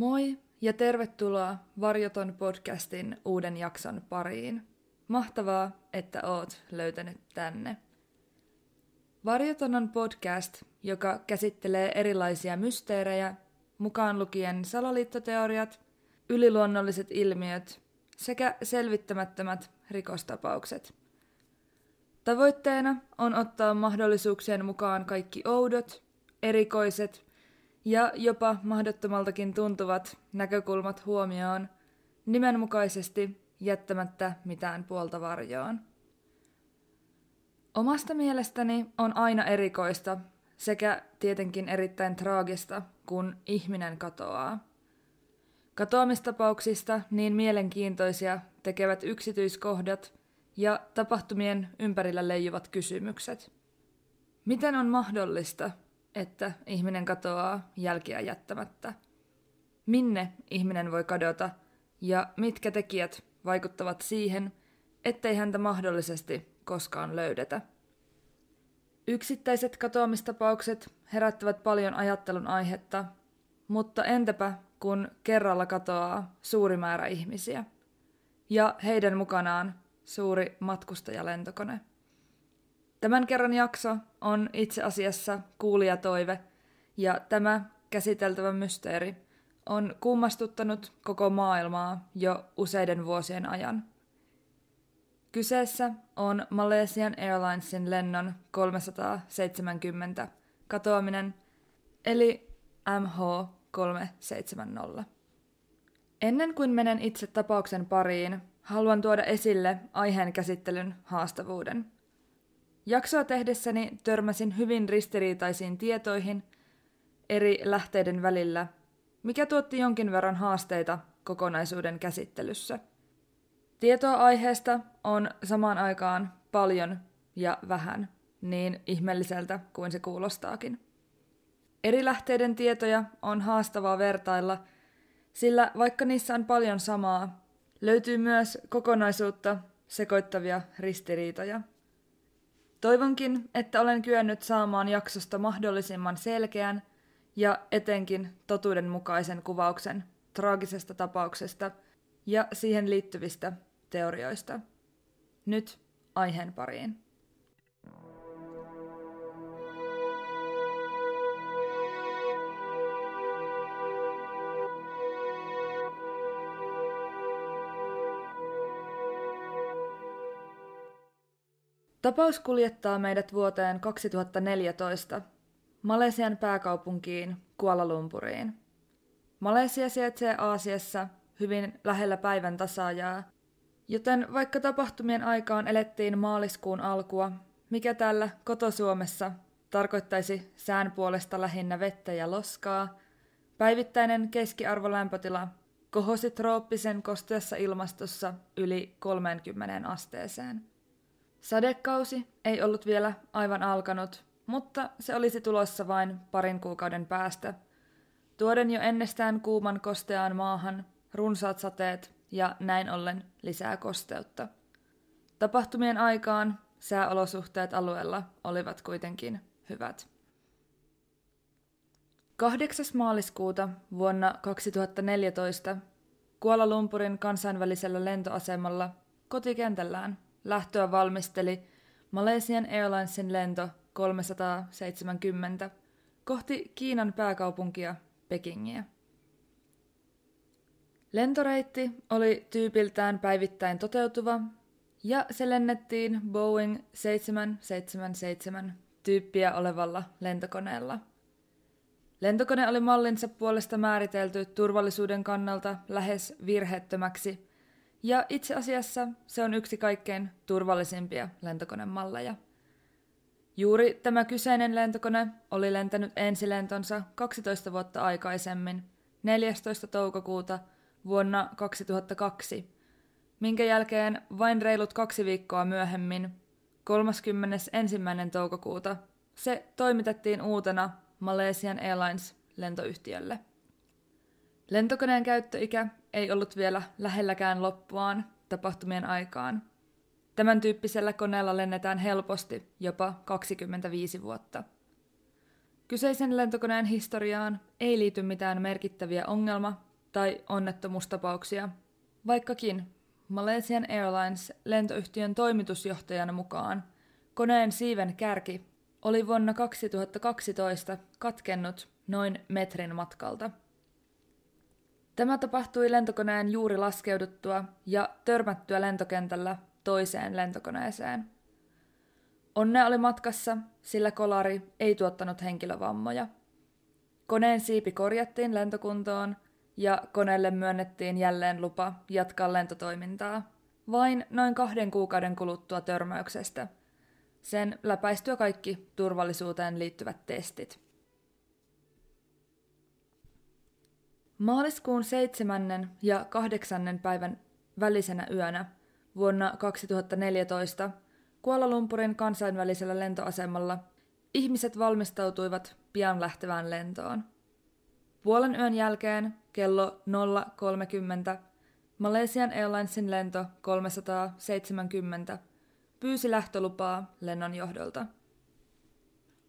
Moi ja tervetuloa Varjoton podcastin uuden jakson pariin. Mahtavaa, että oot löytänyt tänne. Varjoton on podcast, joka käsittelee erilaisia mysteerejä, mukaan lukien salaliittoteoriat, yliluonnolliset ilmiöt sekä selvittämättömät rikostapaukset. Tavoitteena on ottaa mahdollisuuksien mukaan kaikki oudot, erikoiset ja jopa mahdottomaltakin tuntuvat näkökulmat huomioon, nimenmukaisesti jättämättä mitään puolta varjoon. Omasta mielestäni on aina erikoista sekä tietenkin erittäin traagista, kun ihminen katoaa. Katoamistapauksista niin mielenkiintoisia tekevät yksityiskohdat ja tapahtumien ympärillä leijuvat kysymykset. Miten on mahdollista, että ihminen katoaa jälkiä jättämättä? Minne ihminen voi kadota ja mitkä tekijät vaikuttavat siihen, ettei häntä mahdollisesti koskaan löydetä? Yksittäiset katoamistapaukset herättävät paljon ajattelun aihetta, mutta entäpä kun kerralla katoaa suuri määrä ihmisiä ja heidän mukanaan suuri matkustajalentokone? Tämän kerran jakso on itse asiassa kuulijatoive, ja tämä käsiteltävä mysteeri on kummastuttanut koko maailmaa jo useiden vuosien ajan. Kyseessä on Malaysian Airlinesin lennon 370 katoaminen, eli MH370. Ennen kuin menen itse tapauksen pariin, haluan tuoda esille aiheen käsittelyn haastavuuden – Jaksoa tehdessäni törmäsin hyvin ristiriitaisiin tietoihin eri lähteiden välillä, mikä tuotti jonkin verran haasteita kokonaisuuden käsittelyssä. Tietoa aiheesta on samaan aikaan paljon ja vähän, niin ihmeelliseltä kuin se kuulostaakin. Eri lähteiden tietoja on haastavaa vertailla, sillä vaikka niissä on paljon samaa, löytyy myös kokonaisuutta sekoittavia ristiriitoja – Toivonkin, että olen kyennyt saamaan jaksosta mahdollisimman selkeän ja etenkin totuudenmukaisen kuvauksen traagisesta tapauksesta ja siihen liittyvistä teorioista. Nyt aiheen pariin. Tapaus kuljettaa meidät vuoteen 2014, Malesian pääkaupunkiin Kuala Lumpuriin. Malesia sijaitsee Aasiassa hyvin lähellä päivän tasaajaa, joten vaikka tapahtumien aikaan elettiin maaliskuun alkua, mikä täällä kotosuomessa tarkoittaisi sään puolesta lähinnä vettä ja loskaa, päivittäinen keskiarvolämpötila kohosi trooppisen kosteassa ilmastossa yli 30 asteeseen. Sadekausi ei ollut vielä aivan alkanut, mutta se olisi tulossa vain parin kuukauden päästä. Tuoden jo ennestään kuuman kosteaan maahan, runsaat sateet ja näin ollen lisää kosteutta. Tapahtumien aikaan sääolosuhteet alueella olivat kuitenkin hyvät. 8. maaliskuuta vuonna 2014 Kuala Lumpurin kansainvälisellä lentoasemalla kotikentällään Lähtöä valmisteli Malaysian Airlinesin lento 370 kohti Kiinan pääkaupunkia Pekingiä. Lentoreitti oli tyypiltään päivittäin toteutuva ja se lennettiin Boeing 777 tyyppiä olevalla lentokoneella. Lentokone oli mallinsa puolesta määritelty turvallisuuden kannalta lähes virheettömäksi ja itse asiassa se on yksi kaikkein turvallisimpia lentokonemalleja. Juuri tämä kyseinen lentokone oli lentänyt ensilentonsa 12 vuotta aikaisemmin, 14. toukokuuta vuonna 2002, minkä jälkeen vain reilut kaksi viikkoa myöhemmin, 31. toukokuuta, se toimitettiin uutena Malaysian Airlines lentoyhtiölle. Lentokoneen käyttöikä ei ollut vielä lähelläkään loppuaan tapahtumien aikaan. Tämän tyyppisellä koneella lennetään helposti jopa 25 vuotta. Kyseisen lentokoneen historiaan ei liity mitään merkittäviä ongelma- tai onnettomuustapauksia, vaikkakin Malaysian Airlines lentoyhtiön toimitusjohtajana mukaan koneen siiven kärki oli vuonna 2012 katkennut noin metrin matkalta. Tämä tapahtui lentokoneen juuri laskeuduttua ja törmättyä lentokentällä toiseen lentokoneeseen. Onnea oli matkassa, sillä kolari ei tuottanut henkilövammoja. Koneen siipi korjattiin lentokuntoon ja koneelle myönnettiin jälleen lupa jatkaa lentotoimintaa vain noin kahden kuukauden kuluttua törmäyksestä. Sen läpäistyä kaikki turvallisuuteen liittyvät testit. Maaliskuun seitsemännen ja kahdeksannen päivän välisenä yönä vuonna 2014 Kuala Lumpurin kansainvälisellä lentoasemalla ihmiset valmistautuivat pian lähtevään lentoon. Puolen yön jälkeen kello 0.30 Malaysian Airlinesin lento 370 pyysi lähtölupaa lennon johdolta.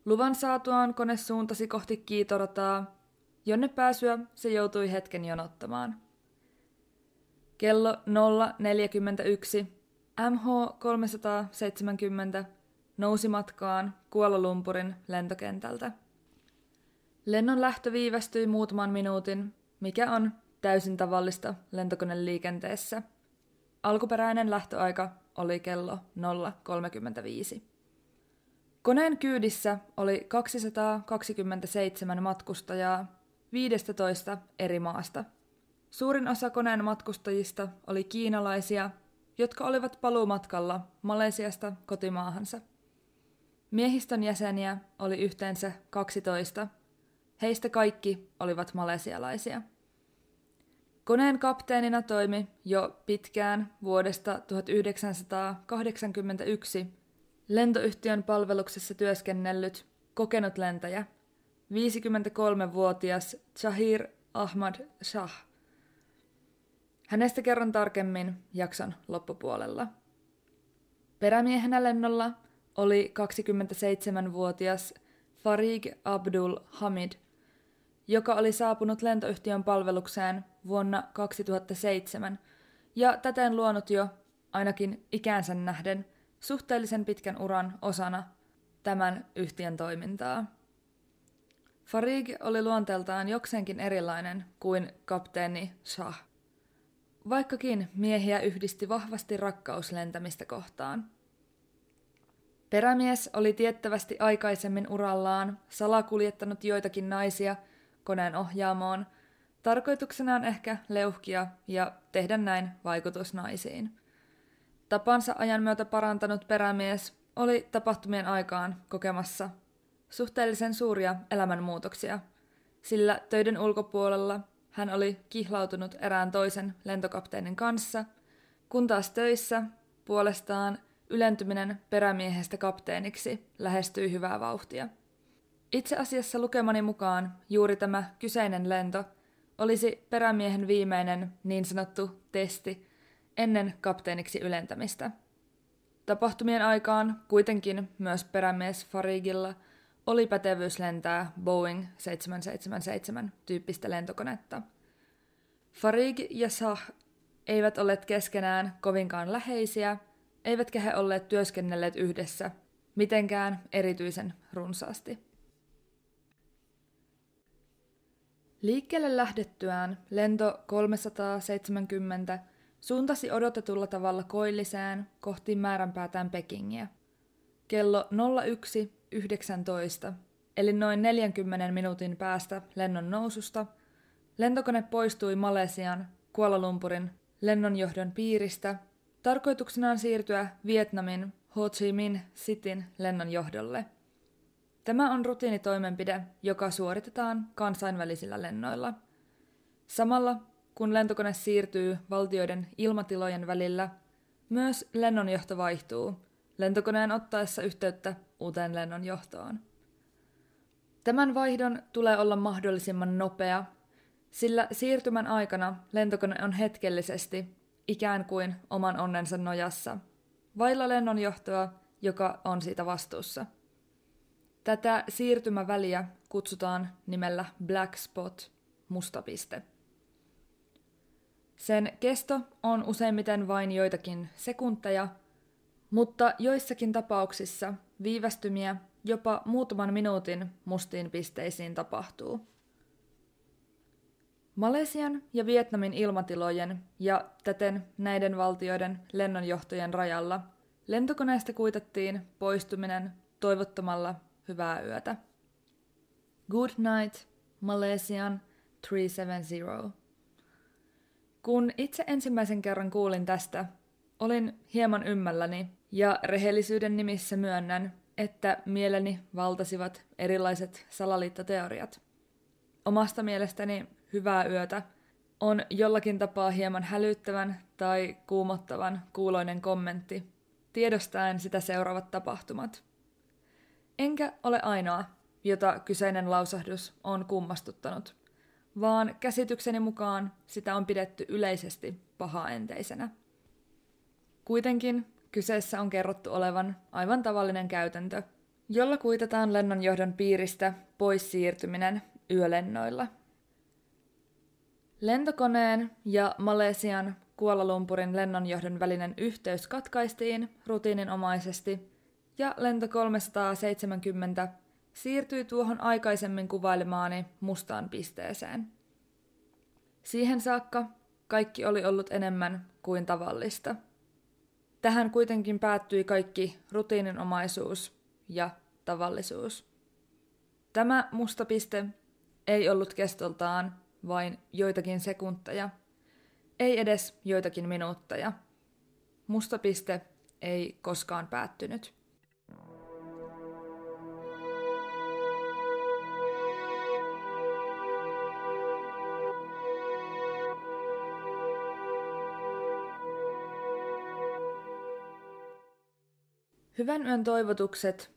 Luvan saatuaan kone suuntasi kohti kiitorataa, jonne pääsyä se joutui hetken jonottamaan. Kello 0.41 MH370 nousi matkaan Kuala Lumpurin lentokentältä. Lennon lähtö viivästyi muutaman minuutin, mikä on täysin tavallista lentokoneliikenteessä. Alkuperäinen lähtöaika oli kello 0.35. Koneen kyydissä oli 227 matkustajaa 15 eri maasta. Suurin osa koneen matkustajista oli kiinalaisia, jotka olivat paluumatkalla Malesiasta kotimaahansa. Miehistön jäseniä oli yhteensä 12. Heistä kaikki olivat malesialaisia. Koneen kapteenina toimi jo pitkään vuodesta 1981 lentoyhtiön palveluksessa työskennellyt kokenut lentäjä, 53-vuotias Chahir Ahmad Shah. Hänestä kerron tarkemmin jakson loppupuolella. Perämiehenä lennolla oli 27-vuotias Farig Abdul Hamid, joka oli saapunut lentoyhtiön palvelukseen vuonna 2007 ja täten luonut jo, ainakin ikänsä nähden, suhteellisen pitkän uran osana tämän yhtiön toimintaa. Farig oli luonteeltaan jokseenkin erilainen kuin kapteeni Shah. Vaikkakin miehiä yhdisti vahvasti rakkaus lentämistä kohtaan. Perämies oli tiettävästi aikaisemmin urallaan salakuljettanut joitakin naisia koneen ohjaamoon, tarkoituksenaan ehkä leuhkia ja tehdä näin vaikutus naisiin. Tapansa ajan myötä parantanut perämies oli tapahtumien aikaan kokemassa suhteellisen suuria elämänmuutoksia, sillä töiden ulkopuolella hän oli kihlautunut erään toisen lentokapteenin kanssa, kun taas töissä puolestaan ylentyminen perämiehestä kapteeniksi lähestyi hyvää vauhtia. Itse asiassa lukemani mukaan juuri tämä kyseinen lento olisi perämiehen viimeinen niin sanottu testi ennen kapteeniksi ylentämistä. Tapahtumien aikaan kuitenkin myös perämies Farigilla – oli pätevyys lentää Boeing 777 tyyppistä lentokonetta. Farig ja Sah eivät olleet keskenään kovinkaan läheisiä, eivätkä he olleet työskennelleet yhdessä mitenkään erityisen runsaasti. Liikkeelle lähdettyään lento 370 suuntasi odotetulla tavalla koilliseen kohti määränpäätään Pekingiä. Kello 01 19, eli noin 40 minuutin päästä lennon noususta, lentokone poistui Malesian Kuala Lumpurin lennonjohdon piiristä tarkoituksenaan siirtyä Vietnamin Ho Chi Minh Cityn lennonjohdolle. Tämä on rutiinitoimenpide, joka suoritetaan kansainvälisillä lennoilla. Samalla kun lentokone siirtyy valtioiden ilmatilojen välillä, myös lennonjohto vaihtuu – lentokoneen ottaessa yhteyttä uuteen lennon johtoon. Tämän vaihdon tulee olla mahdollisimman nopea, sillä siirtymän aikana lentokone on hetkellisesti ikään kuin oman onnensa nojassa, vailla lennonjohtoa, joka on siitä vastuussa. Tätä siirtymäväliä kutsutaan nimellä black spot, musta piste. Sen kesto on useimmiten vain joitakin sekunteja, mutta joissakin tapauksissa viivästymiä jopa muutaman minuutin mustiin pisteisiin tapahtuu. Malesian ja Vietnamin ilmatilojen ja täten näiden valtioiden lennonjohtojen rajalla lentokoneesta kuitattiin poistuminen toivottamalla hyvää yötä. Good night, Malaysian 370. Kun itse ensimmäisen kerran kuulin tästä, olin hieman ymmälläni ja rehellisyyden nimissä myönnän, että mieleni valtasivat erilaiset salaliittoteoriat. Omasta mielestäni hyvää yötä on jollakin tapaa hieman hälyttävän tai kuumottavan kuuloinen kommentti, tiedostaen sitä seuraavat tapahtumat. Enkä ole ainoa, jota kyseinen lausahdus on kummastuttanut, vaan käsitykseni mukaan sitä on pidetty yleisesti pahaenteisenä. Kuitenkin kyseessä on kerrottu olevan aivan tavallinen käytäntö, jolla kuitataan lennonjohdon piiristä pois siirtyminen yölennoilla. Lentokoneen ja Malesian Kuala Lumpurin lennonjohdon välinen yhteys katkaistiin rutiininomaisesti ja lento 370 siirtyi tuohon aikaisemmin kuvailemaani mustaan pisteeseen. Siihen saakka kaikki oli ollut enemmän kuin tavallista. Tähän kuitenkin päättyi kaikki rutiininomaisuus ja tavallisuus. Tämä musta piste ei ollut kestoltaan vain joitakin sekunteja, ei edes joitakin minuutteja. Musta piste ei koskaan päättynyt. Hyvän yön toivotukset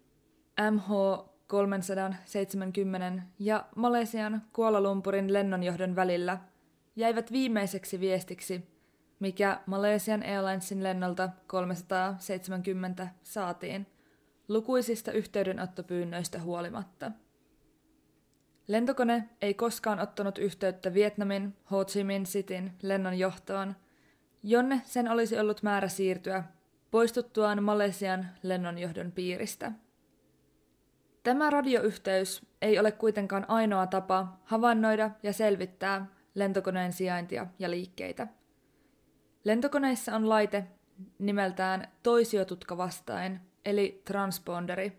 MH370 ja Malesian Kuala Lumpurin lennonjohdon välillä jäivät viimeiseksi viestiksi, mikä Malesian Airlinesin lennolta 370 saatiin lukuisista yhteydenottopyynnöistä huolimatta. Lentokone ei koskaan ottanut yhteyttä Vietnamin Ho Chi Minh Cityn lennonjohtoon, jonne sen olisi ollut määrä siirtyä poistuttuaan Malesian lennonjohdon piiristä. Tämä radioyhteys ei ole kuitenkaan ainoa tapa havainnoida ja selvittää lentokoneen sijaintia ja liikkeitä. Lentokoneissa on laite nimeltään toisiotutka vastain, eli transponderi.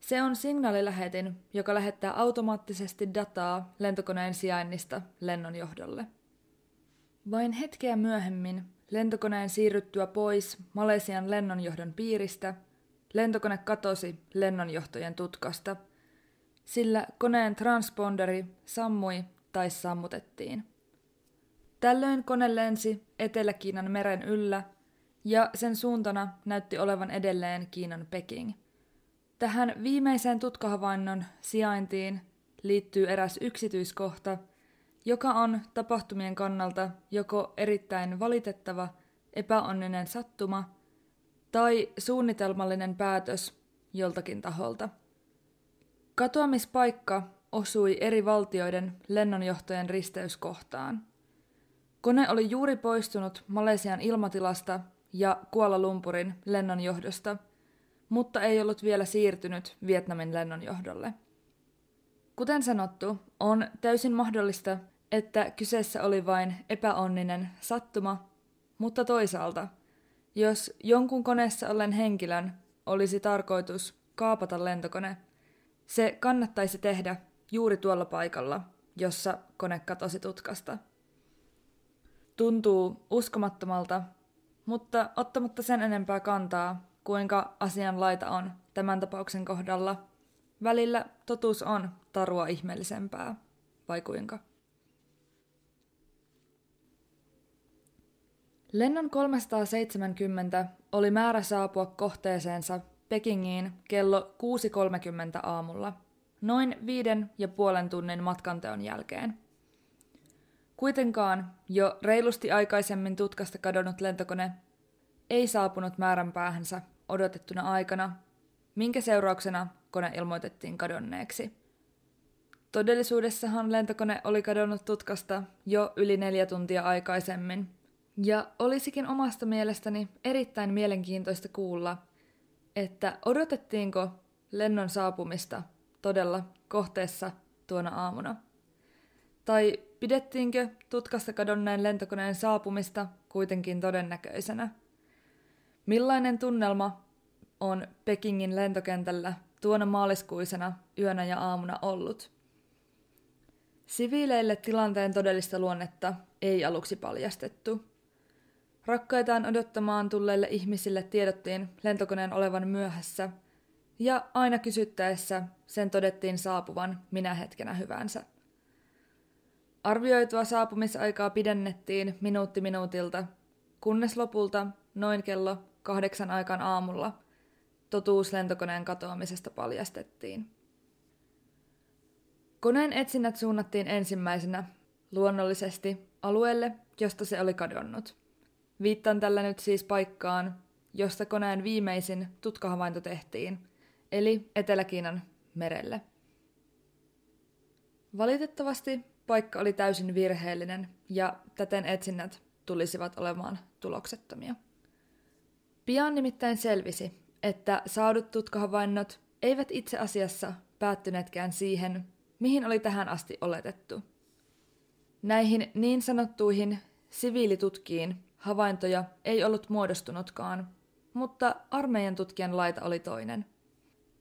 Se on signaalilähetin, joka lähettää automaattisesti dataa lentokoneen sijainnista lennonjohdolle. Vain hetkeä myöhemmin Lentokoneen siirryttyä pois Malesian lennonjohdon piiristä, lentokone katosi lennonjohtojen tutkasta, sillä koneen transponderi sammui tai sammutettiin. Tällöin kone lensi Etelä-Kiinan meren yllä ja sen suuntana näytti olevan edelleen Kiinan Peking. Tähän viimeiseen tutkahavainnon sijaintiin liittyy eräs yksityiskohta – joka on tapahtumien kannalta joko erittäin valitettava, epäonninen sattuma tai suunnitelmallinen päätös joltakin taholta. Katoamispaikka osui eri valtioiden lennonjohtojen risteyskohtaan. Kone oli juuri poistunut Malesian ilmatilasta ja Kuala Lumpurin lennonjohdosta, mutta ei ollut vielä siirtynyt Vietnamin lennonjohdolle. Kuten sanottu, on täysin mahdollista, että kyseessä oli vain epäonninen sattuma, mutta toisaalta, jos jonkun koneessa ollen henkilön olisi tarkoitus kaapata lentokone, se kannattaisi tehdä juuri tuolla paikalla, jossa kone katosi tutkasta. Tuntuu uskomattomalta, mutta ottamatta sen enempää kantaa, kuinka asian laita on tämän tapauksen kohdalla, välillä totuus on tarua ihmeellisempää, vai kuinka? Lennon 370 oli määrä saapua kohteeseensa Pekingiin kello 6.30 aamulla, noin viiden ja puolen tunnin matkanteon jälkeen. Kuitenkaan jo reilusti aikaisemmin tutkasta kadonnut lentokone ei saapunut määränpäähänsä odotettuna aikana, minkä seurauksena kone ilmoitettiin kadonneeksi. Todellisuudessahan lentokone oli kadonnut tutkasta jo yli neljä tuntia aikaisemmin. Ja olisikin omasta mielestäni erittäin mielenkiintoista kuulla, että odotettiinko lennon saapumista todella kohteessa tuona aamuna. Tai pidettiinkö tutkasta kadonneen lentokoneen saapumista kuitenkin todennäköisenä? Millainen tunnelma on Pekingin lentokentällä tuona maaliskuisena yönä ja aamuna ollut? Siviileille tilanteen todellista luonnetta ei aluksi paljastettu. Rakkaitaan odottamaan tulleille ihmisille tiedottiin lentokoneen olevan myöhässä, ja aina kysyttäessä sen todettiin saapuvan minä hetkenä hyvänsä. Arvioitua saapumisaikaa pidennettiin minuutti minuutilta, kunnes lopulta noin kello kahdeksan aikaan aamulla totuus lentokoneen katoamisesta paljastettiin. Koneen etsinnät suunnattiin ensimmäisenä, luonnollisesti, alueelle, josta se oli kadonnut. Viittaan tällä nyt siis paikkaan, josta koneen viimeisin tutkahavainto tehtiin, eli Etelä-Kiinan merelle. Valitettavasti paikka oli täysin virheellinen ja täten etsinnät tulisivat olemaan tuloksettomia. Pian nimittäin selvisi, että saadut tutkahavainnot eivät itse asiassa päättyneetkään siihen, mihin oli tähän asti oletettu. Näihin niin sanottuihin siviilitutkiin havaintoja ei ollut muodostunutkaan, mutta armeijan tutkijan laita oli toinen.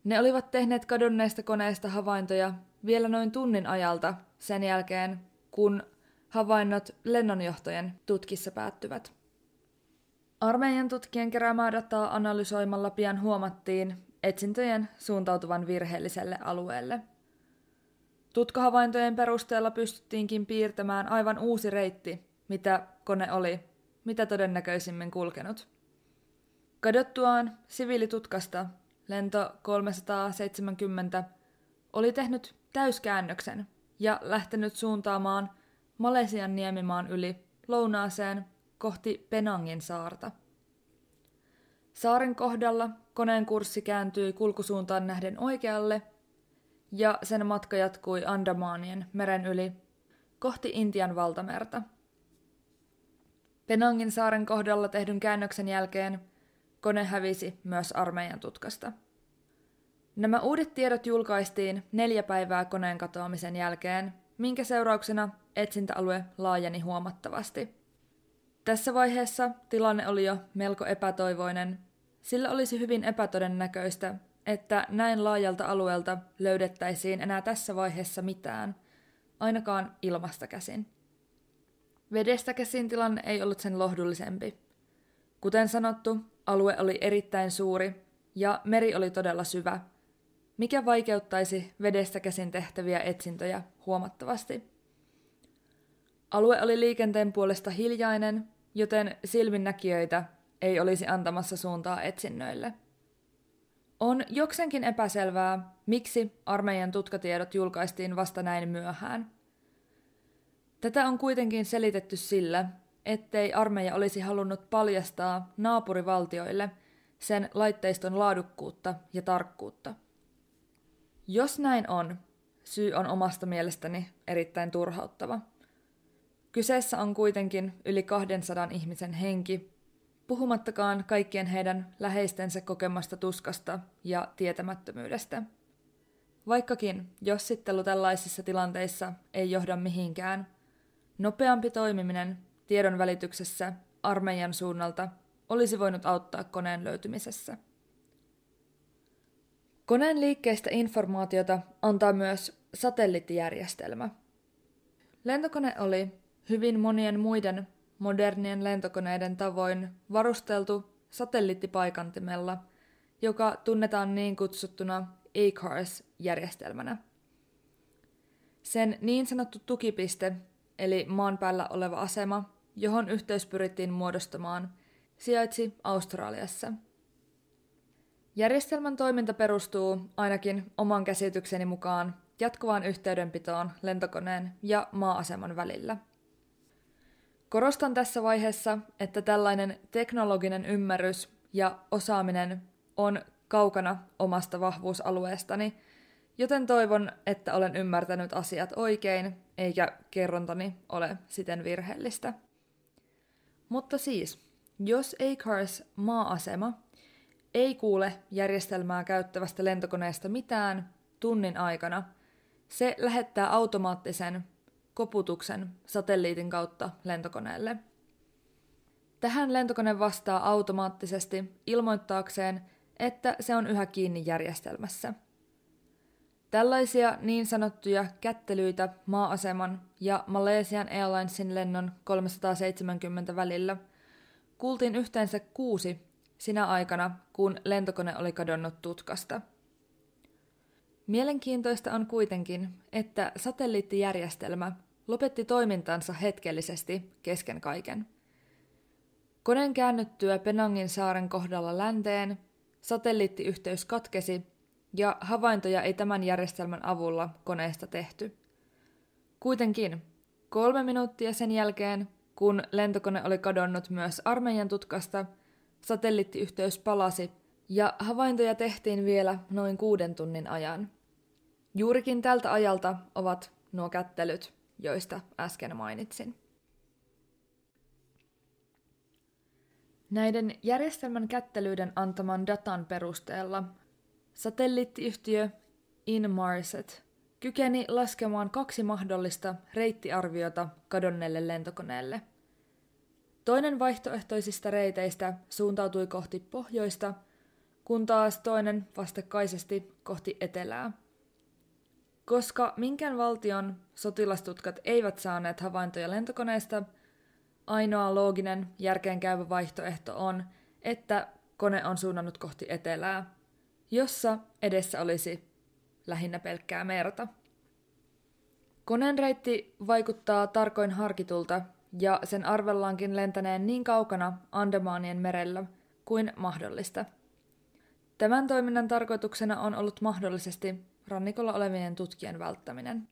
Ne olivat tehneet kadonneesta koneesta havaintoja vielä noin tunnin ajalta sen jälkeen, kun havainnot lennonjohtojen tutkissa päättyvät. Armeijan tutkien keräämää dataa analysoimalla pian huomattiin etsintöjen suuntautuvan virheelliselle alueelle. Tutkahavaintojen perusteella pystyttiinkin piirtämään aivan uusi reitti, mitä kone oli, mitä todennäköisimmin kulkenut. Kadottuaan siviilitutkasta lento 370 oli tehnyt täyskäännöksen ja lähtenyt suuntaamaan Malesian niemimaan yli lounaaseen kohti Penangin saarta. Saaren kohdalla koneen kurssi kääntyi kulkusuuntaan nähden oikealle ja sen matka jatkui Andamaanien meren yli kohti Intian valtamerta. Penangin saaren kohdalla tehdyn käännöksen jälkeen kone hävisi myös armeijan tutkasta. Nämä uudet tiedot julkaistiin neljä päivää koneen katoamisen jälkeen, minkä seurauksena etsintäalue laajeni huomattavasti. Tässä vaiheessa tilanne oli jo melko epätoivoinen, sillä olisi hyvin epätodennäköistä, että näin laajalta alueelta löydettäisiin enää tässä vaiheessa mitään, ainakaan ilmasta käsin. Vedestä käsin tilanne ei ollut sen lohdullisempi. Kuten sanottu, alue oli erittäin suuri ja meri oli todella syvä, mikä vaikeuttaisi vedestä käsin tehtäviä etsintöjä huomattavasti. Alue oli liikenteen puolesta hiljainen, joten silminnäkijöitä ei olisi antamassa suuntaa etsinnöille. On joksenkin epäselvää, miksi armeijan tutkatiedot julkaistiin vasta näin myöhään. Tätä on kuitenkin selitetty sillä, ettei armeija olisi halunnut paljastaa naapurivaltioille sen laitteiston laadukkuutta ja tarkkuutta. Jos näin on, syy on omasta mielestäni erittäin turhauttava. Kyseessä on kuitenkin yli 200 ihmisen henki, puhumattakaan kaikkien heidän läheistensä kokemasta tuskasta ja tietämättömyydestä. Vaikkakin jossittelu tällaisissa tilanteissa ei johda mihinkään, nopeampi toimiminen tiedon välityksessä armeijan suunnalta olisi voinut auttaa koneen löytymisessä. Koneen liikkeestä informaatiota antaa myös satelliittijärjestelmä. Lentokone oli hyvin monien muiden modernien lentokoneiden tavoin varusteltu satelliittipaikantimella, joka tunnetaan niin kutsuttuna ACARS-järjestelmänä. Sen niin sanottu tukipiste, eli maan päällä oleva asema, johon yhteys pyrittiin muodostamaan, sijaitsi Australiassa – Järjestelmän toiminta perustuu ainakin oman käsitykseni mukaan jatkuvaan yhteydenpitoon lentokoneen ja maa-aseman välillä. Korostan tässä vaiheessa, että tällainen teknologinen ymmärrys ja osaaminen on kaukana omasta vahvuusalueestani, joten toivon, että olen ymmärtänyt asiat oikein, eikä kerrontani ole siten virheellistä. Mutta siis, jos Acars maa-asema ei kuule järjestelmää käyttävästä lentokoneesta mitään tunnin aikana, se lähettää automaattisen koputuksen satelliitin kautta lentokoneelle. Tähän lentokone vastaa automaattisesti ilmoittaakseen, että se on yhä kiinni järjestelmässä. Tällaisia niin sanottuja kättelyitä maa-aseman ja Malaysian Airlinesin lennon 370 välillä kuultiin yhteensä kuusi sinä aikana, kun lentokone oli kadonnut tutkasta. Mielenkiintoista on kuitenkin, että satelliittijärjestelmä lopetti toimintansa hetkellisesti kesken kaiken. Koneen käännyttyä Penangin saaren kohdalla länteen, satelliittiyhteys katkesi ja havaintoja ei tämän järjestelmän avulla koneesta tehty. Kuitenkin, kolme minuuttia sen jälkeen, kun lentokone oli kadonnut myös armeijan tutkasta, satelliittiyhteys palasi ja havaintoja tehtiin vielä noin kuuden tunnin ajan. Juurikin tältä ajalta ovat nuo kättelyt, joista äsken mainitsin. Näiden järjestelmän kättelyiden antaman datan perusteella satelliittiyhtiö Inmarset kykeni laskemaan kaksi mahdollista reittiarviota kadonneelle lentokoneelle. Toinen vaihtoehtoisista reiteistä suuntautui kohti pohjoista, kun taas toinen vastakkaisesti kohti etelää. Koska minkään valtion sotilastutkat eivät saaneet havaintoja lentokoneesta, ainoa looginen, järkeenkäyvä vaihtoehto on, että kone on suunnannut kohti etelää, jossa edessä olisi lähinnä pelkkää merta. Koneen reitti vaikuttaa tarkoin harkitulta ja sen arvellaankin lentäneen niin kaukana Andemaanien merellä kuin mahdollista. Tämän toiminnan tarkoituksena on ollut mahdollisesti rannikolla olevien tutkien välttäminen.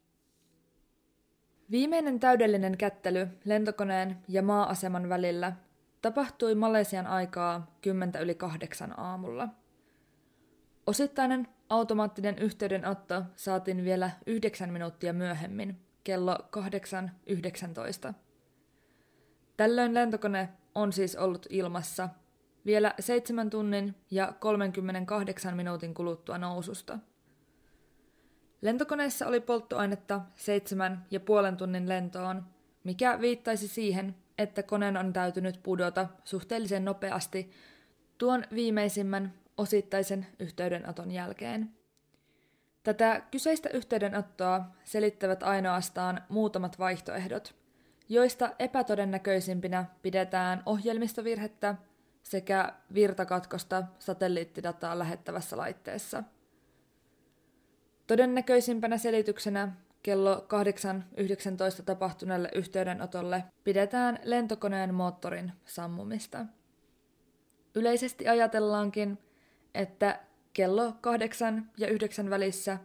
Viimeinen täydellinen kättely lentokoneen ja maa-aseman välillä tapahtui Malesian aikaa 10 yli kahdeksan aamulla. Osittainen automaattinen yhteydenotto saatiin vielä yhdeksän minuuttia myöhemmin, kello 8.19. Tällöin lentokone on siis ollut ilmassa vielä 7 tunnin ja 38 minuutin kuluttua noususta – Lentokoneessa oli polttoainetta seitsemän ja puolen tunnin lentoon, mikä viittaisi siihen, että koneen on täytynyt pudota suhteellisen nopeasti tuon viimeisimmän osittaisen yhteydenoton jälkeen. Tätä kyseistä yhteydenottoa selittävät ainoastaan muutamat vaihtoehdot, joista epätodennäköisimpinä pidetään ohjelmistovirhettä sekä virtakatkosta satelliittidataa lähettävässä laitteessa – Todennäköisimpänä selityksenä kello 8.19 tapahtuneelle yhteydenotolle pidetään lentokoneen moottorin sammumista. Yleisesti ajatellaankin, että kello 8 ja 9 välissä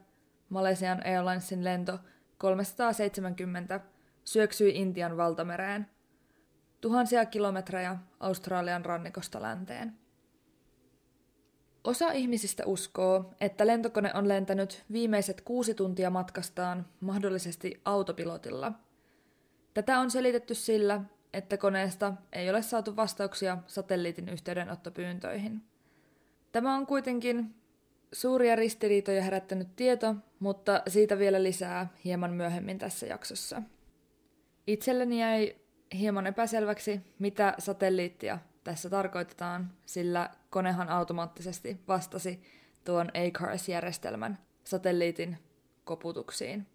Malaysian Airlinesin lento 370 syöksyi Intian valtamereen, tuhansia kilometrejä Australian rannikosta länteen. Osa ihmisistä uskoo, että lentokone on lentänyt viimeiset kuusi tuntia matkastaan mahdollisesti autopilotilla. Tätä on selitetty sillä, että koneesta ei ole saatu vastauksia satelliitin yhteydenottopyyntöihin. Tämä on kuitenkin suuria ristiriitoja herättänyt tieto, mutta siitä vielä lisää hieman myöhemmin tässä jaksossa. Itselleni jäi hieman epäselväksi, mitä satelliittia tässä tarkoitetaan, sillä konehan automaattisesti vastasi tuon ACARS-järjestelmän satelliitin koputuksiin.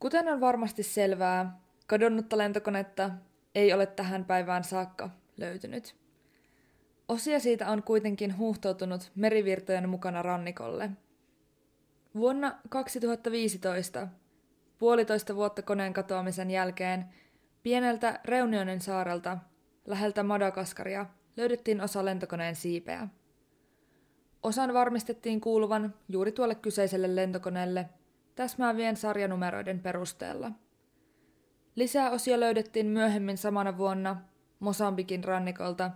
Kuten on varmasti selvää, kadonnutta lentokonetta ei ole tähän päivään saakka löytynyt. Osia siitä on kuitenkin huuhtoutunut merivirtojen mukana rannikolle. Vuonna 2015, puolitoista vuotta koneen katoamisen jälkeen, Pieneltä Reunionin saarelta, läheltä Madagaskaria, löydettiin osa lentokoneen siipeä. Osan varmistettiin kuuluvan juuri tuolle kyseiselle lentokoneelle täsmäävien sarjanumeroiden perusteella. Lisää osia löydettiin myöhemmin samana vuonna Mosambikin rannikolta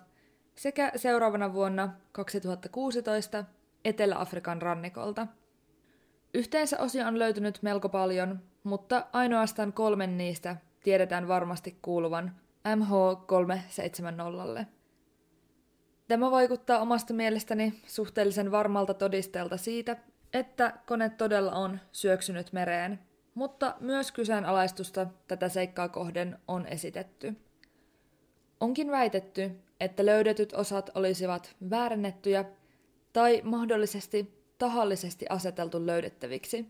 sekä seuraavana vuonna 2016 Etelä-Afrikan rannikolta. Yhteensä osia on löytynyt melko paljon, mutta ainoastaan kolmen niistä tiedetään varmasti kuuluvan MH370. Tämä vaikuttaa omasta mielestäni suhteellisen varmalta todisteelta siitä, että kone todella on syöksynyt mereen, mutta myös kyseenalaistusta tätä seikkaa kohden on esitetty. Onkin väitetty, että löydetyt osat olisivat väärennettyjä tai mahdollisesti tahallisesti aseteltu löydettäviksi.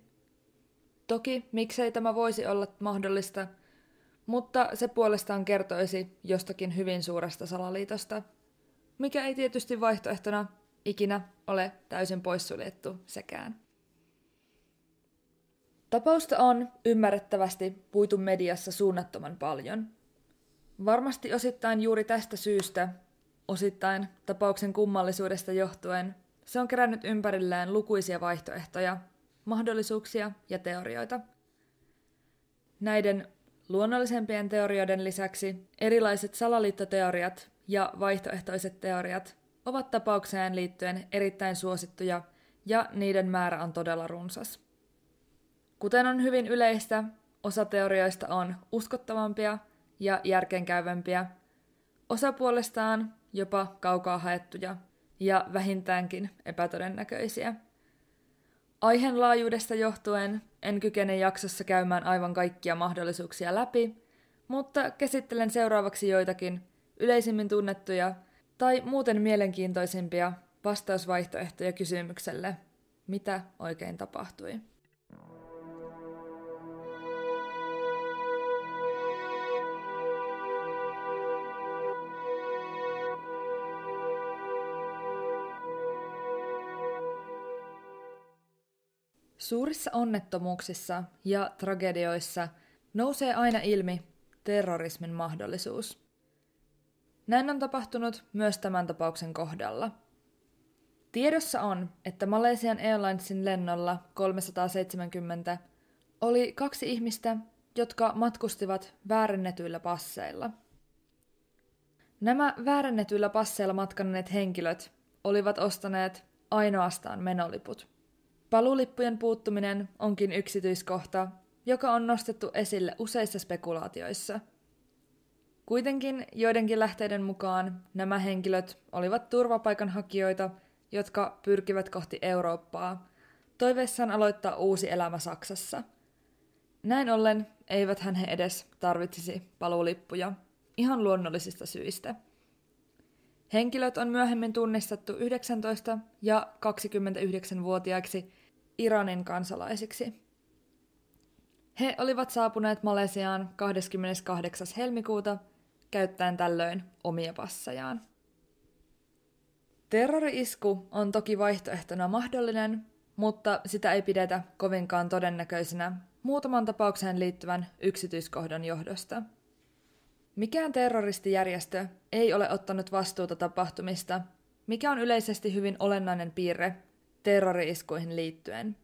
Toki miksei tämä voisi olla mahdollista, mutta se puolestaan kertoisi jostakin hyvin suuresta salaliitosta, mikä ei tietysti vaihtoehtona ikinä ole täysin poissuljettu sekään. Tapausta on ymmärrettävästi puitu mediassa suunnattoman paljon. Varmasti osittain juuri tästä syystä, osittain tapauksen kummallisuudesta johtuen, se on kerännyt ympärilleen lukuisia vaihtoehtoja, mahdollisuuksia ja teorioita. Näiden luonnollisempien teorioiden lisäksi erilaiset salaliittoteoriat ja vaihtoehtoiset teoriat ovat tapaukseen liittyen erittäin suosittuja ja niiden määrä on todella runsas. Kuten on hyvin yleistä, osa teorioista on uskottavampia ja järkeenkäyvämpiä, osa puolestaan jopa kaukaa haettuja ja vähintäänkin epätodennäköisiä. Aiheen laajuudesta johtuen en kykene jaksossa käymään aivan kaikkia mahdollisuuksia läpi, mutta käsittelen seuraavaksi joitakin yleisimmin tunnettuja tai muuten mielenkiintoisimpia vastausvaihtoehtoja kysymykselle, mitä oikein tapahtui. Suurissa onnettomuuksissa ja tragedioissa nousee aina ilmi terrorismin mahdollisuus. Näin on tapahtunut myös tämän tapauksen kohdalla. Tiedossa on, että Malesian Airlinesin lennolla 370 oli kaksi ihmistä, jotka matkustivat väärennetyillä passeilla. Nämä väärennetyillä passeilla matkanneet henkilöt olivat ostaneet ainoastaan menoliput – Palulippujen puuttuminen onkin yksityiskohta, joka on nostettu esille useissa spekulaatioissa. Kuitenkin joidenkin lähteiden mukaan nämä henkilöt olivat turvapaikanhakijoita, jotka pyrkivät kohti Eurooppaa, toiveissaan aloittaa uusi elämä Saksassa. Näin ollen eivät hän he edes tarvitsisi paluulippuja, ihan luonnollisista syistä – Henkilöt on myöhemmin tunnistettu 19- ja 29-vuotiaiksi Iranin kansalaisiksi. He olivat saapuneet Malesiaan 28. helmikuuta käyttäen tällöin omia passejaan. Terrori-isku on toki vaihtoehtona mahdollinen, mutta sitä ei pidetä kovinkaan todennäköisenä muutaman tapaukseen liittyvän yksityiskohdan johdosta – Mikään terroristijärjestö ei ole ottanut vastuuta tapahtumista, mikä on yleisesti hyvin olennainen piirre terrori-iskuihin liittyen.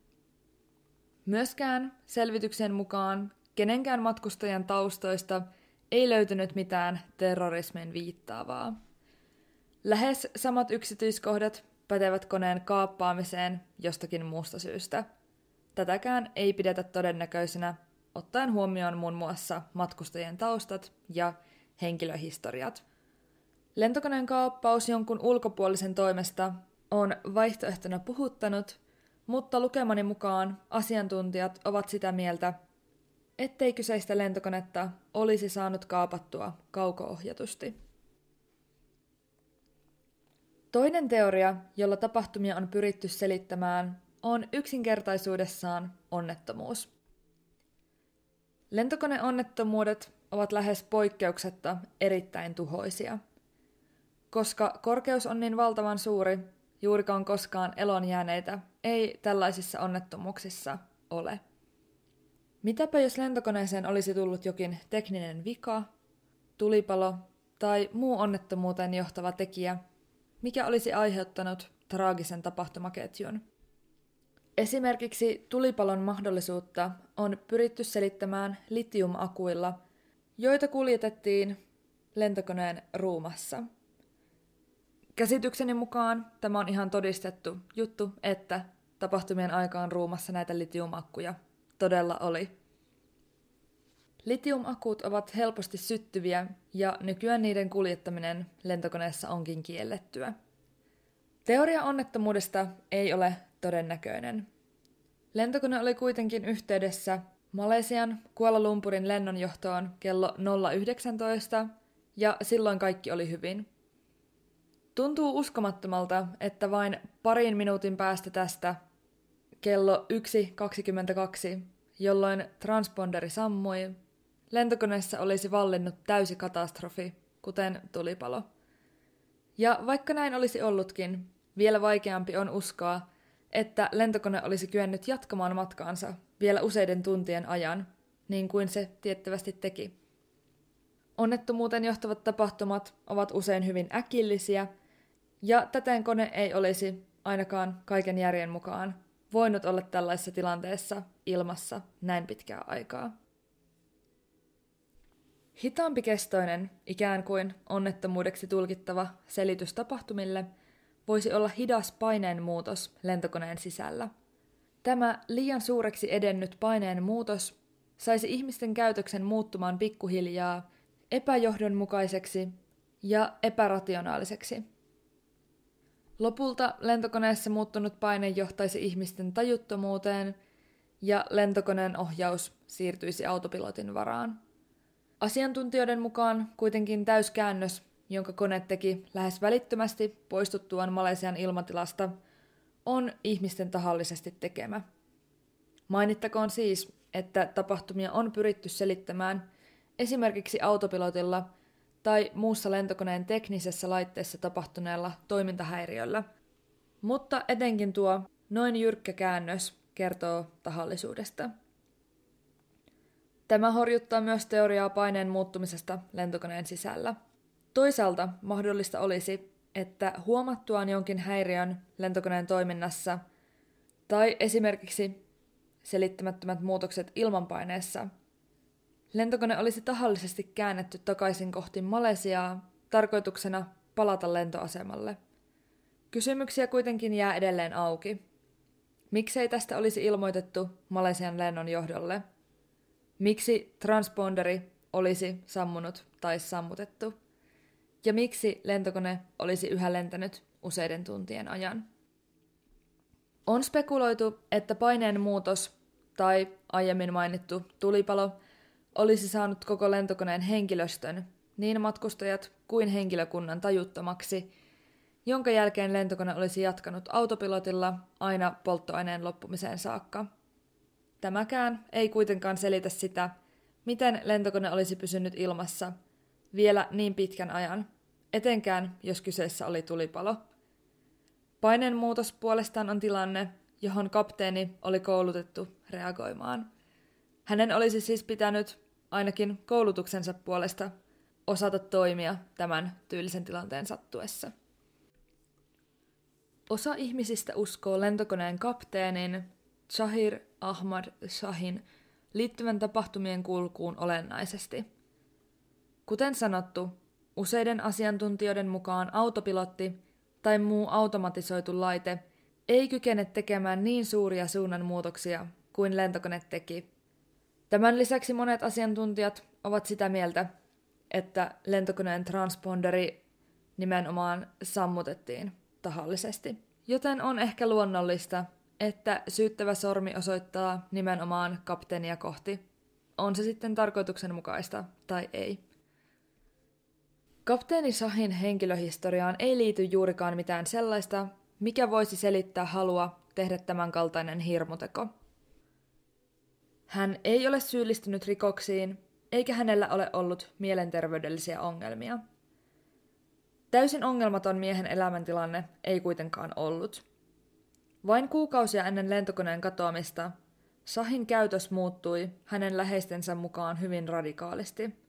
Myöskään selvityksen mukaan kenenkään matkustajan taustoista ei löytynyt mitään terrorismin viittaavaa. Lähes samat yksityiskohdat pätevät koneen kaappaamiseen jostakin muusta syystä. Tätäkään ei pidetä todennäköisenä ottaen huomioon muun muassa matkustajien taustat ja henkilöhistoriat. Lentokoneen kaappaus jonkun ulkopuolisen toimesta on vaihtoehtona puhuttanut, mutta lukemani mukaan asiantuntijat ovat sitä mieltä, ettei kyseistä lentokonetta olisi saanut kaapattua kaukoohjatusti. Toinen teoria, jolla tapahtumia on pyritty selittämään, on yksinkertaisuudessaan onnettomuus. Lentokoneonnettomuudet ovat lähes poikkeuksetta erittäin tuhoisia. Koska korkeus on niin valtavan suuri, juurikaan koskaan elonjääneitä ei tällaisissa onnettomuuksissa ole. Mitäpä jos lentokoneeseen olisi tullut jokin tekninen vika, tulipalo tai muu onnettomuuteen johtava tekijä, mikä olisi aiheuttanut traagisen tapahtumaketjun? Esimerkiksi tulipalon mahdollisuutta on pyritty selittämään Käsitykseni mukaan tämä on ihan todistettu juttu, että tapahtumien aikaan ruumassa näitä litiumakkuja todella oli. Litiumakut ovat helposti syttyviä ja nykyään niiden kuljettaminen lentokoneessa onkin kiellettyä. Teoria onnettomuudesta ei ole todennäköinen. Lentokone oli kuitenkin yhteydessä Malesian Kuala Lumpurin lennonjohtoon kello 019 ja silloin kaikki oli hyvin. Tuntuu uskomattomalta, että vain parin minuutin päästä tästä kello 1.22, jolloin transponderi sammui, lentokoneessa olisi vallinnut täysi katastrofi, kuten tulipalo. Ja vaikka näin olisi ollutkin, vielä vaikeampi on uskoa, että lentokone olisi kyennyt jatkamaan matkaansa vielä useiden tuntien ajan, niin kuin se tiettävästi teki. Onnettomuuteen johtavat tapahtumat ovat usein hyvin äkillisiä, ja täten kone ei olisi, ainakaan kaiken järjen mukaan, voinut olla tällaisessa tilanteessa ilmassa näin pitkää aikaa. Hitaampi kestoinen, ikään kuin onnettomuudeksi tulkittava selitys tapahtumille voisi olla hidas paineen muutos lentokoneen sisällä. Tämä liian suureksi edennyt paineen muutos saisi ihmisten käytöksen muuttumaan pikkuhiljaa epäjohdonmukaiseksi ja epärationaaliseksi. Lopulta lentokoneessa muuttunut paine johtaisi ihmisten tajuttomuuteen ja lentokoneen ohjaus siirtyisi autopilotin varaan. Asiantuntijoiden mukaan kuitenkin täyskäännös, jonka kone teki lähes välittömästi poistuttuaan Malesian ilmatilasta, on ihmisten tahallisesti tekemä. Mainittakoon siis, että tapahtumia on pyritty selittämään esimerkiksi autopilotilla tai muussa lentokoneen teknisessä laitteessa tapahtuneella toimintahäiriöllä, mutta etenkin tuo noin jyrkkä käännös kertoo tahallisuudesta. Tämä horjuttaa myös teoriaa paineen muuttumisesta lentokoneen sisällä. Toisaalta mahdollista olisi, että huomattuaan jonkin häiriön lentokoneen toiminnassa tai esimerkiksi selittämättömät muutokset ilmanpaineessa, lentokone olisi tahallisesti käännetty takaisin kohti Malesiaa tarkoituksena palata lentoasemalle. Kysymyksiä kuitenkin jää edelleen auki. Miksei tästä olisi ilmoitettu Malesian lennon johdolle – Miksi transponderi olisi sammunut tai sammutettu? Ja miksi lentokone olisi yhä lentänyt useiden tuntien ajan? On spekuloitu, että paineen muutos tai aiemmin mainittu tulipalo olisi saanut koko lentokoneen henkilöstön, niin matkustajat kuin henkilökunnan tajuttomaksi, jonka jälkeen lentokone olisi jatkanut autopilotilla aina polttoaineen loppumiseen saakka – Tämäkään ei kuitenkaan selitä sitä, miten lentokone olisi pysynyt ilmassa vielä niin pitkän ajan, etenkään jos kyseessä oli tulipalo. Paineenmuutos puolestaan on tilanne, johon kapteeni oli koulutettu reagoimaan. Hänen olisi siis pitänyt, ainakin koulutuksensa puolesta, osata toimia tämän tyylisen tilanteen sattuessa. Osa ihmisistä uskoo lentokoneen kapteenin Shahir Ahmad Shahin liittyvän tapahtumien kulkuun olennaisesti. Kuten sanottu, useiden asiantuntijoiden mukaan autopilotti tai muu automatisoitu laite ei kykene tekemään niin suuria suunnanmuutoksia kuin lentokone teki. Tämän lisäksi monet asiantuntijat ovat sitä mieltä, että lentokoneen transponderi nimenomaan sammutettiin tahallisesti. Joten on ehkä luonnollista, että syyttävä sormi osoittaa nimenomaan kapteenia kohti. On se sitten tarkoituksenmukaista tai ei. Kapteeni Sahin henkilöhistoriaan ei liity juurikaan mitään sellaista, mikä voisi selittää halua tehdä tämän kaltainen hirmuteko. Hän ei ole syyllistynyt rikoksiin, eikä hänellä ole ollut mielenterveydellisiä ongelmia. Täysin ongelmaton miehen elämäntilanne ei kuitenkaan ollut – vain kuukausia ennen lentokoneen katoamista Sahin käytös muuttui hänen läheistensä mukaan hyvin radikaalisti.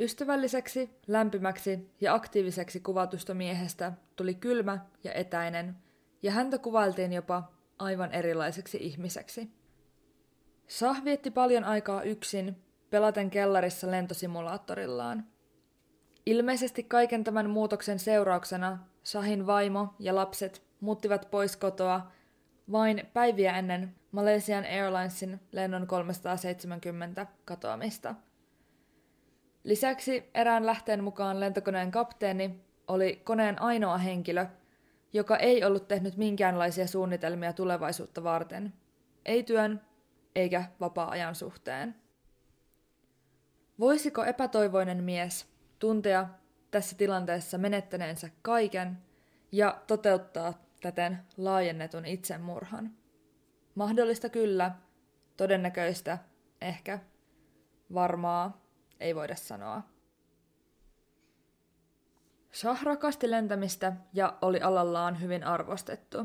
Ystävälliseksi, lämpimäksi ja aktiiviseksi kuvatusta miehestä tuli kylmä ja etäinen, ja häntä kuvailtiin jopa aivan erilaiseksi ihmiseksi. Sah vietti paljon aikaa yksin, pelaten kellarissa lentosimulaattorillaan. Ilmeisesti kaiken tämän muutoksen seurauksena Shahin vaimo ja lapset muuttivat pois kotoa vain päiviä ennen Malaysian Airlinesin lennon 370 katoamista. Lisäksi erään lähteen mukaan lentokoneen kapteeni oli koneen ainoa henkilö, joka ei ollut tehnyt minkäänlaisia suunnitelmia tulevaisuutta varten, ei työn eikä vapaa-ajan suhteen. Voisiko epätoivoinen mies tuntea tässä tilanteessa menettäneensä kaiken ja toteuttaa täten laajennetun itsemurhan? Mahdollista kyllä, todennäköistä ehkä, varmaa ei voida sanoa. Shah rakasti lentämistä ja oli alallaan hyvin arvostettu.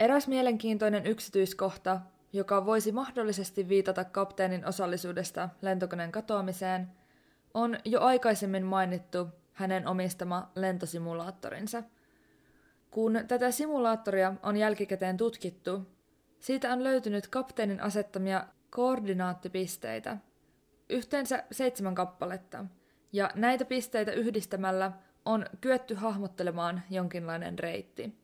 Eräs mielenkiintoinen yksityiskohta, joka voisi mahdollisesti viitata kapteenin osallisuudesta lentokoneen katoamiseen, on jo aikaisemmin mainittu hänen omistama lentosimulaattorinsa. Kun tätä simulaattoria on jälkikäteen tutkittu, siitä on löytynyt kapteenin asettamia koordinaattipisteitä, yhteensä seitsemän kappaletta, ja näitä pisteitä yhdistämällä on kyetty hahmottelemaan jonkinlainen reitti.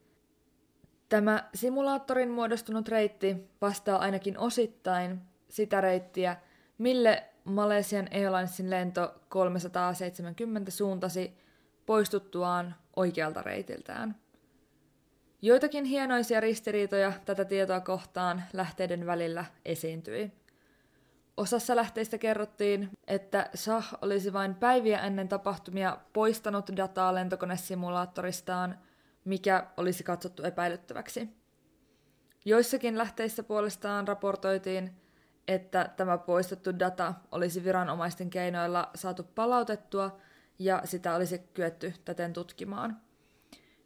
Tämä simulaattorin muodostunut reitti vastaa ainakin osittain sitä reittiä, mille Malaysian Airlinesin lento 370 suuntasi poistuttuaan oikealta reitiltään. Joitakin hienoisia ristiriitoja tätä tietoa kohtaan lähteiden välillä esiintyi. Osassa lähteistä kerrottiin, että Shah olisi vain päiviä ennen tapahtumia poistanut dataa lentokonesimulaattoristaan, mikä olisi katsottu epäilyttäväksi. Joissakin lähteissä puolestaan raportoitiin, että tämä poistettu data olisi viranomaisten keinoilla saatu palautettua ja sitä olisi kyetty täten tutkimaan.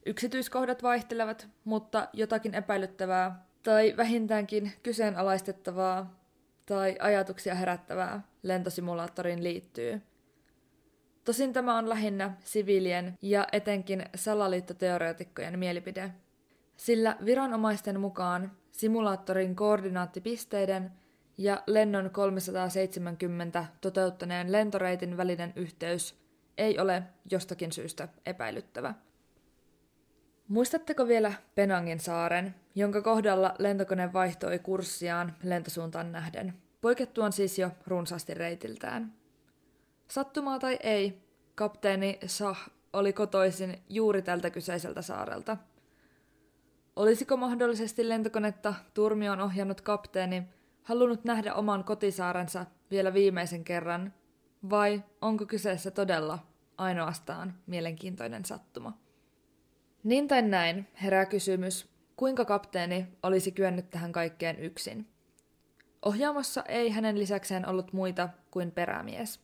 Yksityiskohdat vaihtelevat, mutta jotakin epäilyttävää tai vähintäänkin kyseenalaistettavaa tai ajatuksia herättävää lentosimulaattoriin liittyy. Tosin tämä on lähinnä siviilien ja etenkin salaliittoteoreetikkojen mielipide, sillä viranomaisten mukaan simulaattorin koordinaattipisteiden ja lennon 370 toteuttaneen lentoreitin välinen yhteys ei ole jostakin syystä epäilyttävä. Muistatteko vielä Penangin saaren, jonka kohdalla lentokone vaihtoi kurssiaan lentosuuntaan nähden, poikettuaan siis jo runsaasti reitiltään? Sattumaa tai ei, kapteeni Shah oli kotoisin juuri tältä kyseiseltä saarelta. Olisiko mahdollisesti lentokonetta turmioon ohjannut kapteeni halunnut nähdä oman kotisaarensa vielä viimeisen kerran, vai onko kyseessä todella ainoastaan mielenkiintoinen sattuma? Niin tai näin herää kysymys, kuinka kapteeni olisi kyennyt tähän kaikkeen yksin. Ohjaamossa ei hänen lisäkseen ollut muita kuin perämies.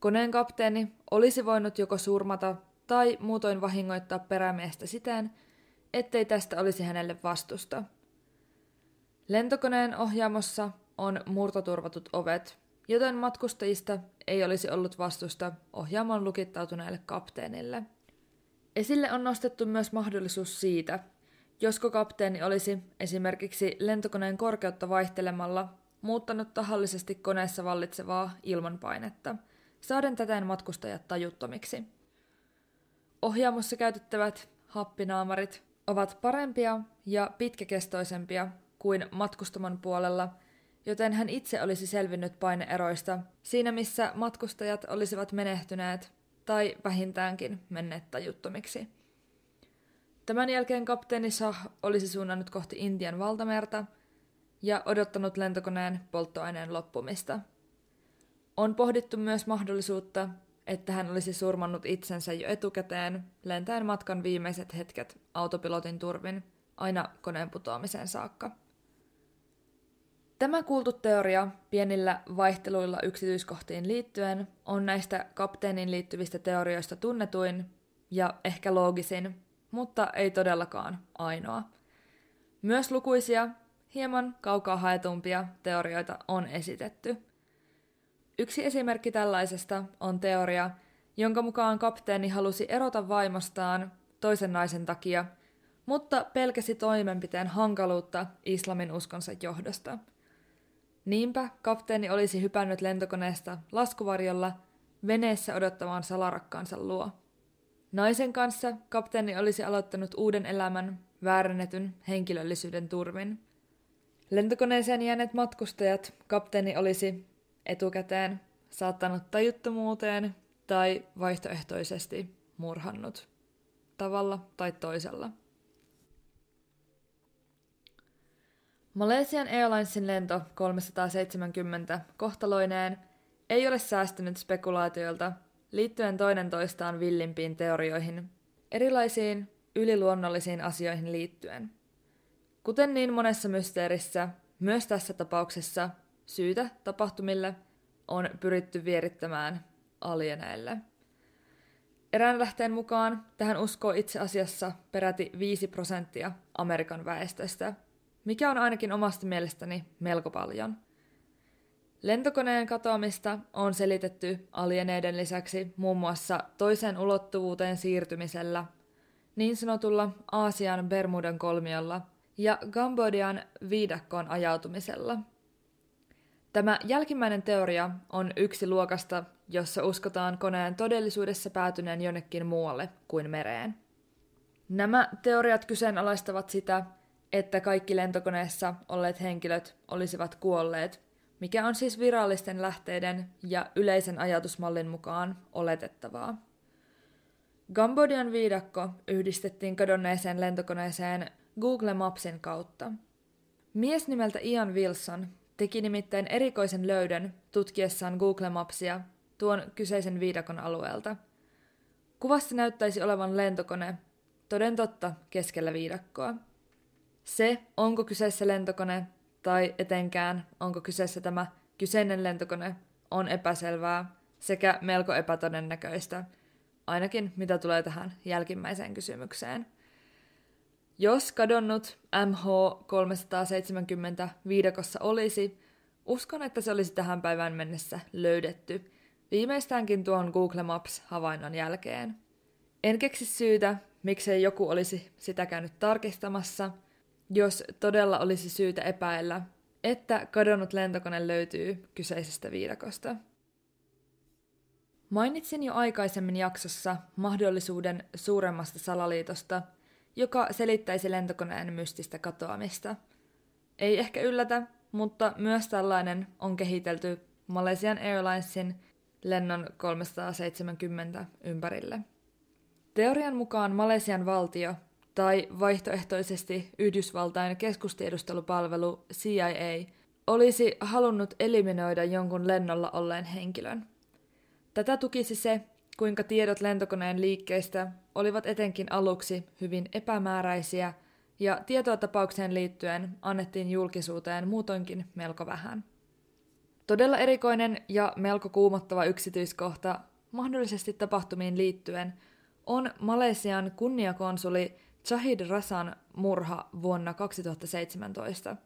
Koneen kapteeni olisi voinut joko surmata tai muutoin vahingoittaa perämiestä siten, ettei tästä olisi hänelle vastusta. Lentokoneen ohjaamossa on murtoturvatut ovet, joten matkustajista ei olisi ollut vastusta ohjaamon lukittautuneelle kapteenille – Esille on nostettu myös mahdollisuus siitä, josko kapteeni olisi esimerkiksi lentokoneen korkeutta vaihtelemalla muuttanut tahallisesti koneessa vallitsevaa ilmanpainetta, saaden täten matkustajat tajuttomiksi. Ohjaamossa käytettävät happinaamarit ovat parempia ja pitkäkestoisempia kuin matkustamon puolella, joten hän itse olisi selvinnyt paineeroista siinä missä matkustajat olisivat menehtyneet tai vähintäänkin menneet tajuttomiksi. Tämän jälkeen kapteeni Shah olisi suunnannut kohti Intian valtamerta ja odottanut lentokoneen polttoaineen loppumista. On pohdittu myös mahdollisuutta, että hän olisi surmannut itsensä jo etukäteen lentäen matkan viimeiset hetket autopilotin turvin aina koneen putoamiseen saakka. Tämä kuultu teoria pienillä vaihteluilla yksityiskohtiin liittyen on näistä kapteenin liittyvistä teorioista tunnetuin ja ehkä loogisin, mutta ei todellakaan ainoa. Myös lukuisia, hieman kaukaa haetumpia teorioita on esitetty. Yksi esimerkki tällaisesta on teoria, jonka mukaan kapteeni halusi erota vaimostaan toisen naisen takia, mutta pelkäsi toimenpiteen hankaluutta islamin uskonsa johdosta – Niinpä kapteeni olisi hypännyt lentokoneesta laskuvarjolla veneessä odottamaan salarakkaansa luo. Naisen kanssa kapteeni olisi aloittanut uuden elämän väärännetyn henkilöllisyyden turvin. Lentokoneeseen jääneet matkustajat kapteeni olisi etukäteen saattanut tajuttomuuteen tai vaihtoehtoisesti murhannut tavalla tai toisella. Malaysian Airlinesin lento 370 kohtaloineen ei ole säästynyt spekulaatioilta liittyen toinen toistaan villimpiin teorioihin, erilaisiin yliluonnollisiin asioihin liittyen. Kuten niin monessa mysteerissä, myös tässä tapauksessa syytä tapahtumille on pyritty vierittämään alieneille. Erään lähteen mukaan tähän uskoo itse asiassa peräti 5 prosenttia Amerikan väestöstä, mikä on ainakin omasta mielestäni melko paljon. Lentokoneen katoamista on selitetty alieneiden lisäksi muun muassa toiseen ulottuvuuteen siirtymisellä, niin sanotulla Aasian Bermudan kolmiolla ja Kambodian viidakkoon ajautumisella. Tämä jälkimmäinen teoria on yksi luokasta, jossa uskotaan koneen todellisuudessa päätyneen jonnekin muualle kuin mereen. Nämä teoriat kyseenalaistavat sitä, että kaikki lentokoneessa olleet henkilöt olisivat kuolleet, mikä on siis virallisten lähteiden ja yleisen ajatusmallin mukaan oletettavaa. Kambodian viidakko yhdistettiin kadonneeseen lentokoneeseen Google Mapsin kautta. Mies nimeltä Ian Wilson teki nimittäin erikoisen löydön tutkiessaan Google Mapsia tuon kyseisen viidakon alueelta. Kuvassa näyttäisi olevan lentokone, toden totta keskellä viidakkoa. Se, onko kyseessä lentokone tai etenkään onko kyseessä tämä kyseinen lentokone, on epäselvää sekä melko epätodennäköistä, ainakin mitä tulee tähän jälkimmäiseen kysymykseen. Jos kadonnut MH370 viidakossa olisi, uskon, että se olisi tähän päivään mennessä löydetty, viimeistäänkin tuon Google Maps-havainnon jälkeen. En keksi syytä, miksei joku olisi sitä käynyt tarkistamassa – jos todella olisi syytä epäillä, että kadonnut lentokone löytyy kyseisestä viidakosta. Mainitsin jo aikaisemmin jaksossa mahdollisuuden suuremmasta salaliitosta, joka selittäisi lentokoneen mystistä katoamista. Ei ehkä yllätä, mutta myös tällainen on kehitelty Malaysian Airlinesin lennon 370 ympärille. Teorian mukaan Malesian valtio tai vaihtoehtoisesti Yhdysvaltain keskustiedustelupalvelu CIA olisi halunnut eliminoida jonkun lennolla olleen henkilön. Tätä tukisi se, kuinka tiedot lentokoneen liikkeistä olivat etenkin aluksi hyvin epämääräisiä ja tietoa tapaukseen liittyen annettiin julkisuuteen muutoinkin melko vähän. Todella erikoinen ja melko kuumottava yksityiskohta mahdollisesti tapahtumiin liittyen on Malesian kunniakonsuli Zahid Rasan murha vuonna 2017.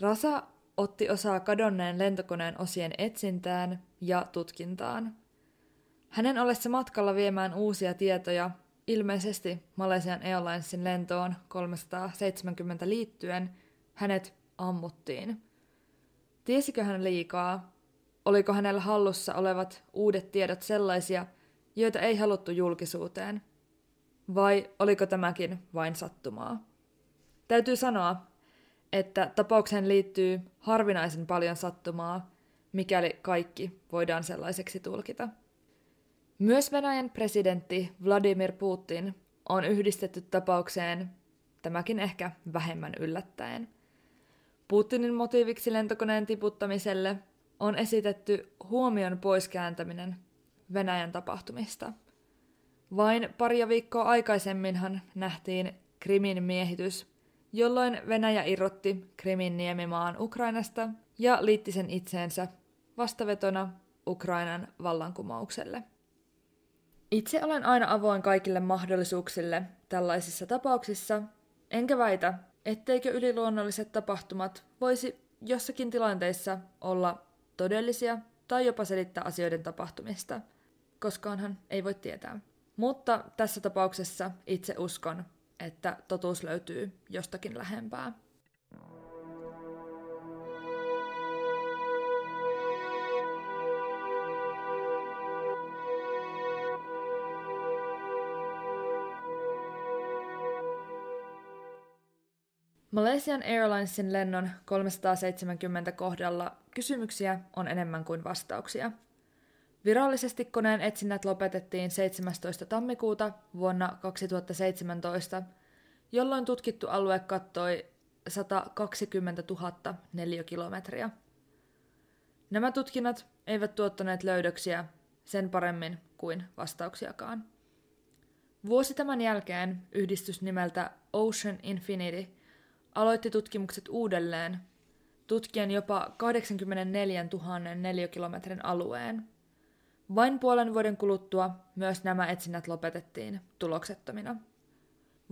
Rasa otti osaa kadonneen lentokoneen osien etsintään ja tutkintaan. Hänen ollessa matkalla viemään uusia tietoja, ilmeisesti Malaysian Airlinesin lentoon 370 liittyen, hänet ammuttiin. Tiesikö hän liikaa? Oliko hänellä hallussa olevat uudet tiedot sellaisia, joita ei haluttu julkisuuteen – vai oliko tämäkin vain sattumaa? Täytyy sanoa, että tapaukseen liittyy harvinaisen paljon sattumaa, mikäli kaikki voidaan sellaiseksi tulkita. Myös Venäjän presidentti Vladimir Putin on yhdistetty tapaukseen, tämäkin ehkä vähemmän yllättäen. Putinin motiiviksi lentokoneen tiputtamiselle on esitetty huomion poiskääntäminen Venäjän tapahtumista – vain paria viikkoa aikaisemminhan nähtiin Krimin miehitys, jolloin Venäjä irrotti Krimin niemimaan Ukrainasta ja liitti sen itseensä vastavetona Ukrainan vallankumoukselle. Itse olen aina avoin kaikille mahdollisuuksille tällaisissa tapauksissa, enkä väitä, etteikö yliluonnolliset tapahtumat voisi jossakin tilanteissa olla todellisia tai jopa selittää asioiden tapahtumista, koskaanhan ei voi tietää. Mutta tässä tapauksessa itse uskon, että totuus löytyy jostakin lähempää. Malaysian Airlinesin lennon 370 kohdalla kysymyksiä on enemmän kuin vastauksia – Virallisesti koneen etsinnät lopetettiin 17. tammikuuta vuonna 2017, jolloin tutkittu alue kattoi 120 000 neliökilometriä. Nämä tutkinnat eivät tuottaneet löydöksiä sen paremmin kuin vastauksiakaan. Vuosi tämän jälkeen yhdistys nimeltä Ocean Infinity aloitti tutkimukset uudelleen, tutkien jopa 84 000 neliökilometrin alueen. Vain puolen vuoden kuluttua myös nämä etsinnät lopetettiin tuloksettomina.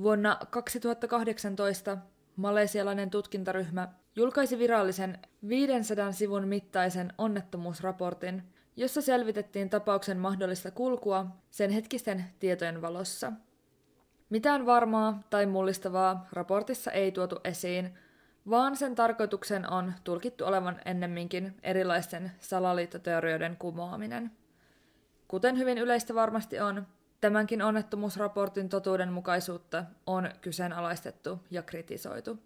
Vuonna 2018 malesialainen tutkintaryhmä julkaisi virallisen 500 sivun mittaisen onnettomuusraportin, jossa selvitettiin tapauksen mahdollista kulkua sen hetkisten tietojen valossa. Mitään varmaa tai mullistavaa raportissa ei tuotu esiin, vaan sen tarkoituksen on tulkittu olevan ennemminkin erilaisten salaliittoteorioiden kumoaminen. Kuten hyvin yleistä varmasti on, tämänkin onnettomuusraportin totuudenmukaisuutta on kyseenalaistettu ja kritisoitu.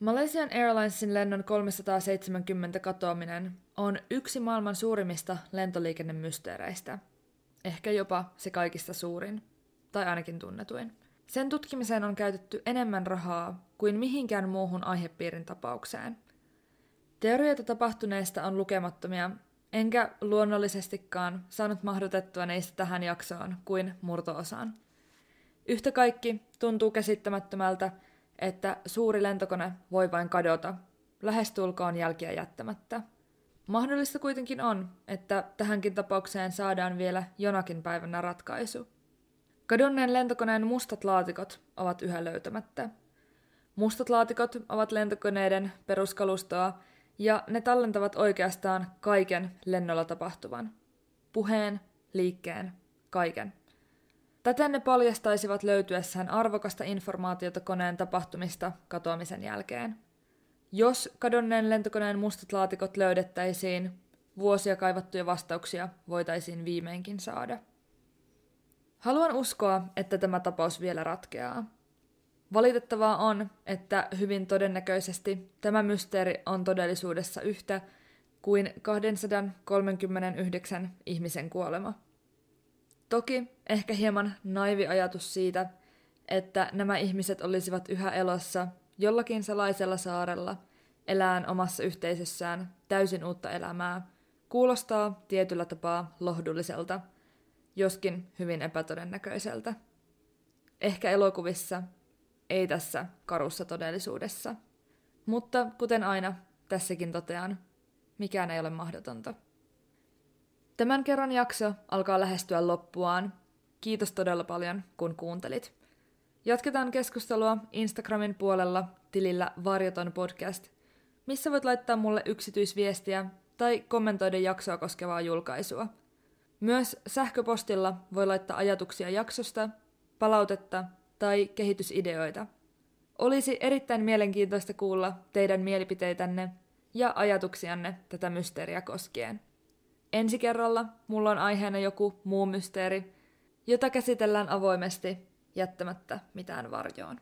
Malaysian Airlinesin lennon 370 katoaminen on yksi maailman suurimmista lentoliikennemysteereistä. Ehkä jopa se kaikista suurin, tai ainakin tunnetuin. Sen tutkimiseen on käytetty enemmän rahaa kuin mihinkään muuhun aihepiirin tapaukseen. Teorioita tapahtuneesta on lukemattomia, enkä luonnollisestikaan saanut mahdotettua niistä tähän jaksoon kuin murtoosan. Yhtä kaikki tuntuu käsittämättömältä, että suuri lentokone voi vain kadota, lähestulkoon jälkiä jättämättä. Mahdollista kuitenkin on, että tähänkin tapaukseen saadaan vielä jonakin päivänä ratkaisu. Kadonneen lentokoneen mustat laatikot ovat yhä löytämättä. Mustat laatikot ovat lentokoneiden peruskalustoa ja ne tallentavat oikeastaan kaiken lennolla tapahtuvan. Puheen, liikkeen, kaiken. Täten ne paljastaisivat löytyessään arvokasta informaatiota koneen tapahtumista katoamisen jälkeen. Jos kadonneen lentokoneen mustat laatikot löydettäisiin, vuosia kaivattuja vastauksia voitaisiin viimeinkin saada. Haluan uskoa, että tämä tapaus vielä ratkeaa. Valitettavaa on, että hyvin todennäköisesti tämä mysteeri on todellisuudessa yhtä kuin 239 ihmisen kuolema. Toki ehkä hieman naivi ajatus siitä, että nämä ihmiset olisivat yhä elossa jollakin salaisella saarella, elään omassa yhteisössään täysin uutta elämää, kuulostaa tietyllä tapaa lohdulliselta, joskin hyvin epätodennäköiseltä. Ehkä elokuvissa, ei tässä karussa todellisuudessa. Mutta kuten aina, tässäkin totean, mikään ei ole mahdotonta. Tämän kerran jakso alkaa lähestyä loppuaan. Kiitos todella paljon, kun kuuntelit. Jatketaan keskustelua Instagramin puolella tilillä Varjoton podcast, missä voit laittaa mulle yksityisviestiä tai kommentoida jaksoa koskevaa julkaisua. Myös sähköpostilla voi laittaa ajatuksia jaksosta, palautetta tai kehitysideoita. Olisi erittäin mielenkiintoista kuulla teidän mielipiteitänne ja ajatuksianne tätä mysteeriä koskien. Ensi kerralla mulla on aiheena joku muu mysteeri, jota käsitellään avoimesti jättämättä mitään varjoon.